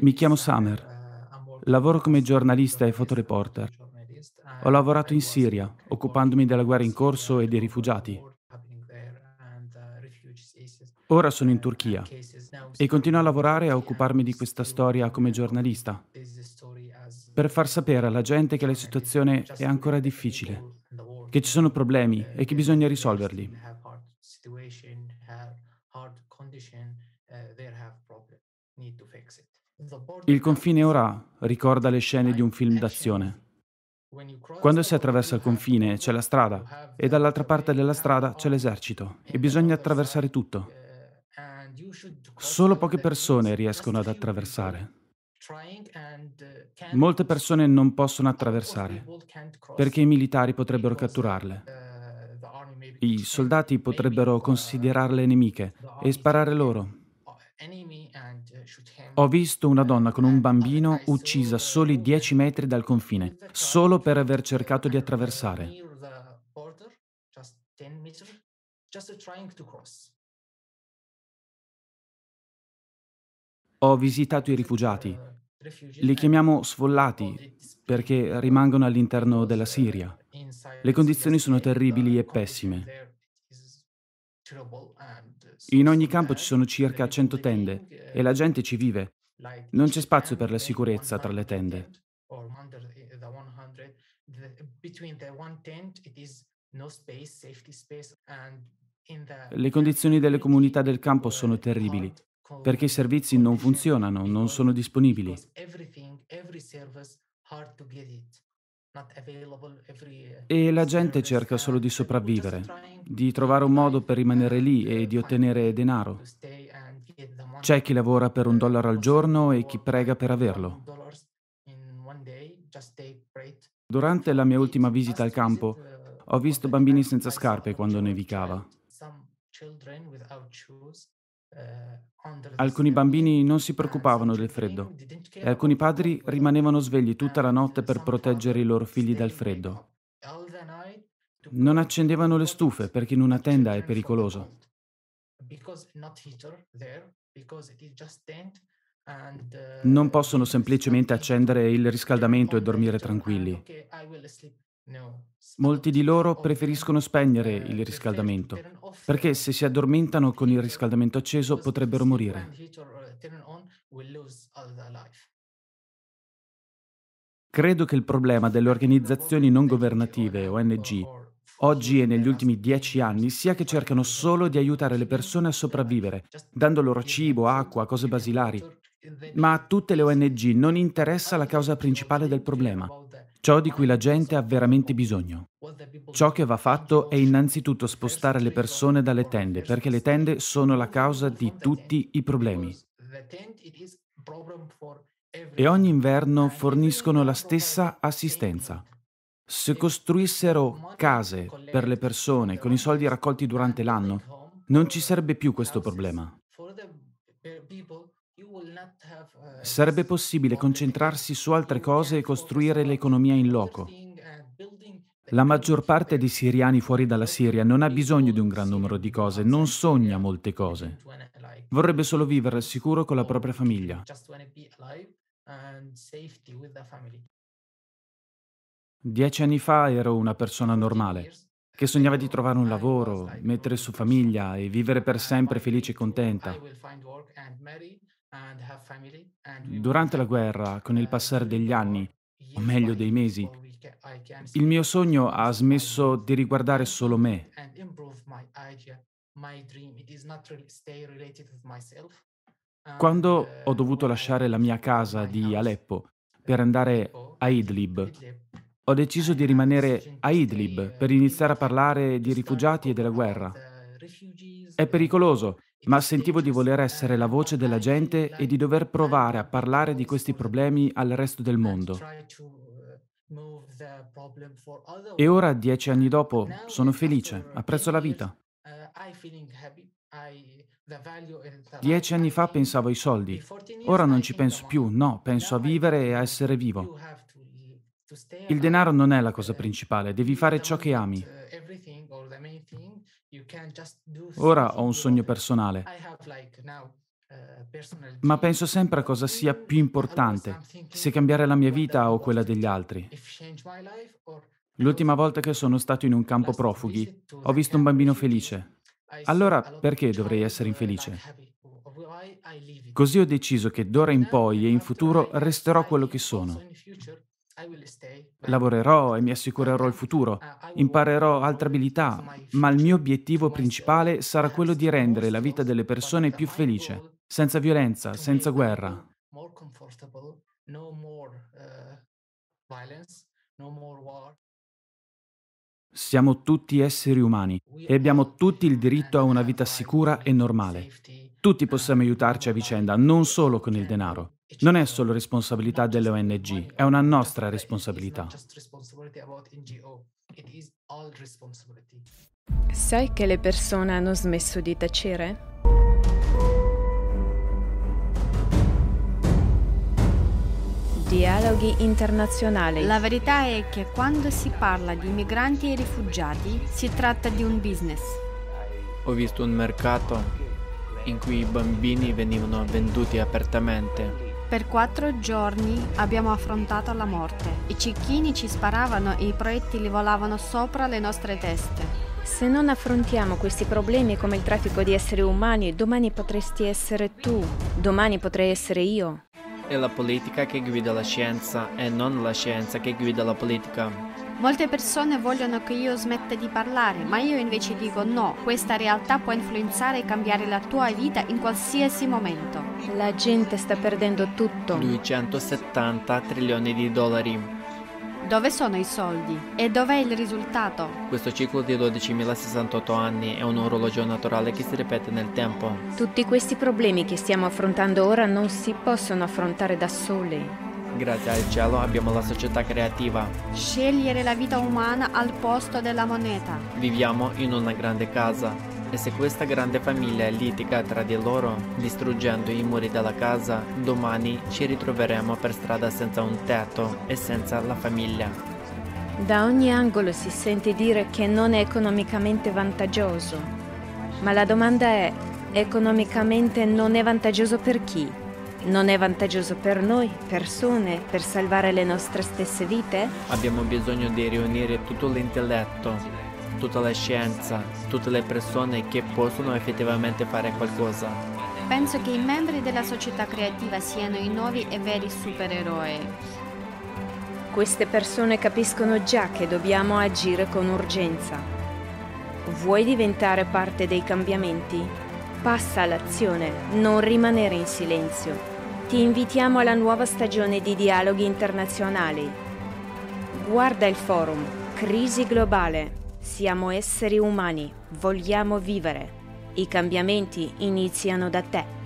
Mi chiamo Samer. Lavoro come giornalista e fotoreporter. Ho lavorato in Siria, occupandomi della guerra in corso e dei rifugiati. Ora sono in Turchia e continuo a lavorare e a occuparmi di questa storia come giornalista, per far sapere alla gente che la situazione è ancora difficile, che ci sono problemi e che bisogna risolverli. Il confine ora ricorda le scene di un film d'azione. Quando si attraversa il confine c'è la strada e dall'altra parte della strada c'è l'esercito e bisogna attraversare tutto. Solo poche persone riescono ad attraversare. Molte persone non possono attraversare perché i militari potrebbero catturarle. I soldati potrebbero considerarle nemiche e sparare loro. Ho visto una donna con un bambino uccisa soli 10 metri dal confine, solo per aver cercato di attraversare. Ho visitato i rifugiati. Li chiamiamo sfollati perché rimangono all'interno della Siria. Le condizioni sono terribili e pessime. In ogni campo ci sono circa 100 tende e la gente ci vive. Non c'è spazio per la sicurezza tra le tende. Le condizioni delle comunità del campo sono terribili perché i servizi non funzionano, non sono disponibili. E la gente cerca solo di sopravvivere, di trovare un modo per rimanere lì e di ottenere denaro. C'è chi lavora per un dollaro al giorno e chi prega per averlo. Durante la mia ultima visita al campo ho visto bambini senza scarpe quando nevicava. Alcuni bambini non si preoccupavano del freddo e alcuni padri rimanevano svegli tutta la notte per proteggere i loro figli dal freddo. Non accendevano le stufe perché in una tenda è pericoloso. Non possono semplicemente accendere il riscaldamento e dormire tranquilli. Molti di loro preferiscono spegnere il riscaldamento, perché se si addormentano con il riscaldamento acceso potrebbero morire. Credo che il problema delle organizzazioni non governative, ONG, oggi e negli ultimi dieci anni sia che cercano solo di aiutare le persone a sopravvivere, dando loro cibo, acqua, cose basilari. Ma a tutte le ONG non interessa la causa principale del problema, ciò di cui la gente ha veramente bisogno. Ciò che va fatto è innanzitutto spostare le persone dalle tende, perché le tende sono la causa di tutti i problemi. E ogni inverno forniscono la stessa assistenza. Se costruissero case per le persone con i soldi raccolti durante l'anno, non ci sarebbe più questo problema. Sarebbe possibile concentrarsi su altre cose e costruire l'economia in loco. La maggior parte dei siriani fuori dalla Siria non ha bisogno di un gran numero di cose, non sogna molte cose. Vorrebbe solo vivere al sicuro con la propria famiglia. Dieci anni fa ero una persona normale, che sognava di trovare un lavoro, mettere su famiglia e vivere per sempre felice e contenta. Durante la guerra, con il passare degli anni, o meglio dei mesi, il mio sogno ha smesso di riguardare solo me. Quando ho dovuto lasciare la mia casa di Aleppo per andare a Idlib, ho deciso di rimanere a Idlib per iniziare a parlare di rifugiati e della guerra. È pericoloso ma sentivo di voler essere la voce della gente e di dover provare a parlare di questi problemi al resto del mondo. E ora, dieci anni dopo, sono felice, apprezzo la vita. Dieci anni fa pensavo ai soldi, ora non ci penso più, no, penso a vivere e a essere vivo. Il denaro non è la cosa principale, devi fare ciò che ami. Ora ho un sogno personale. Ma penso sempre a cosa sia più importante, se cambiare la mia vita o quella degli altri. L'ultima volta che sono stato in un campo profughi, ho visto un bambino felice. Allora perché dovrei essere infelice? Così ho deciso che d'ora in poi e in futuro resterò quello che sono. Lavorerò e mi assicurerò il futuro, imparerò altre abilità, ma il mio obiettivo principale sarà quello di rendere la vita delle persone più felice, senza violenza, senza guerra. Siamo tutti esseri umani e abbiamo tutti il diritto a una vita sicura e normale. Tutti possiamo aiutarci a vicenda, non solo con il denaro. Non è solo responsabilità delle ONG, è una nostra responsabilità. Sai che le persone hanno smesso di tacere? Dialoghi internazionali. La verità è che quando si parla di migranti e rifugiati si tratta di un business. Ho visto un mercato in cui i bambini venivano venduti apertamente. Per quattro giorni abbiamo affrontato la morte. I cecchini ci sparavano e i proiettili volavano sopra le nostre teste. Se non affrontiamo questi problemi come il traffico di esseri umani, domani potresti essere tu, domani potrei essere io. È la politica che guida la scienza e non la scienza che guida la politica. Molte persone vogliono che io smetta di parlare, ma io invece dico no, questa realtà può influenzare e cambiare la tua vita in qualsiasi momento. La gente sta perdendo tutto. 270 trilioni di dollari. Dove sono i soldi? E dov'è il risultato? Questo ciclo di 12.068 anni è un orologio naturale che si ripete nel tempo. Tutti questi problemi che stiamo affrontando ora non si possono affrontare da soli. Grazie al cielo abbiamo la società creativa. Scegliere la vita umana al posto della moneta. Viviamo in una grande casa. E se questa grande famiglia litiga tra di loro, distruggendo i muri della casa, domani ci ritroveremo per strada senza un tetto e senza la famiglia. Da ogni angolo si sente dire che non è economicamente vantaggioso. Ma la domanda è, economicamente non è vantaggioso per chi? Non è vantaggioso per noi, persone, per salvare le nostre stesse vite? Abbiamo bisogno di riunire tutto l'intelletto, tutta la scienza, tutte le persone che possono effettivamente fare qualcosa. Penso che i membri della società creativa siano i nuovi e veri supereroi. Queste persone capiscono già che dobbiamo agire con urgenza. Vuoi diventare parte dei cambiamenti? Passa all'azione, non rimanere in silenzio. Ti invitiamo alla nuova stagione di dialoghi internazionali. Guarda il forum Crisi globale siamo esseri umani, vogliamo vivere. I cambiamenti iniziano da te.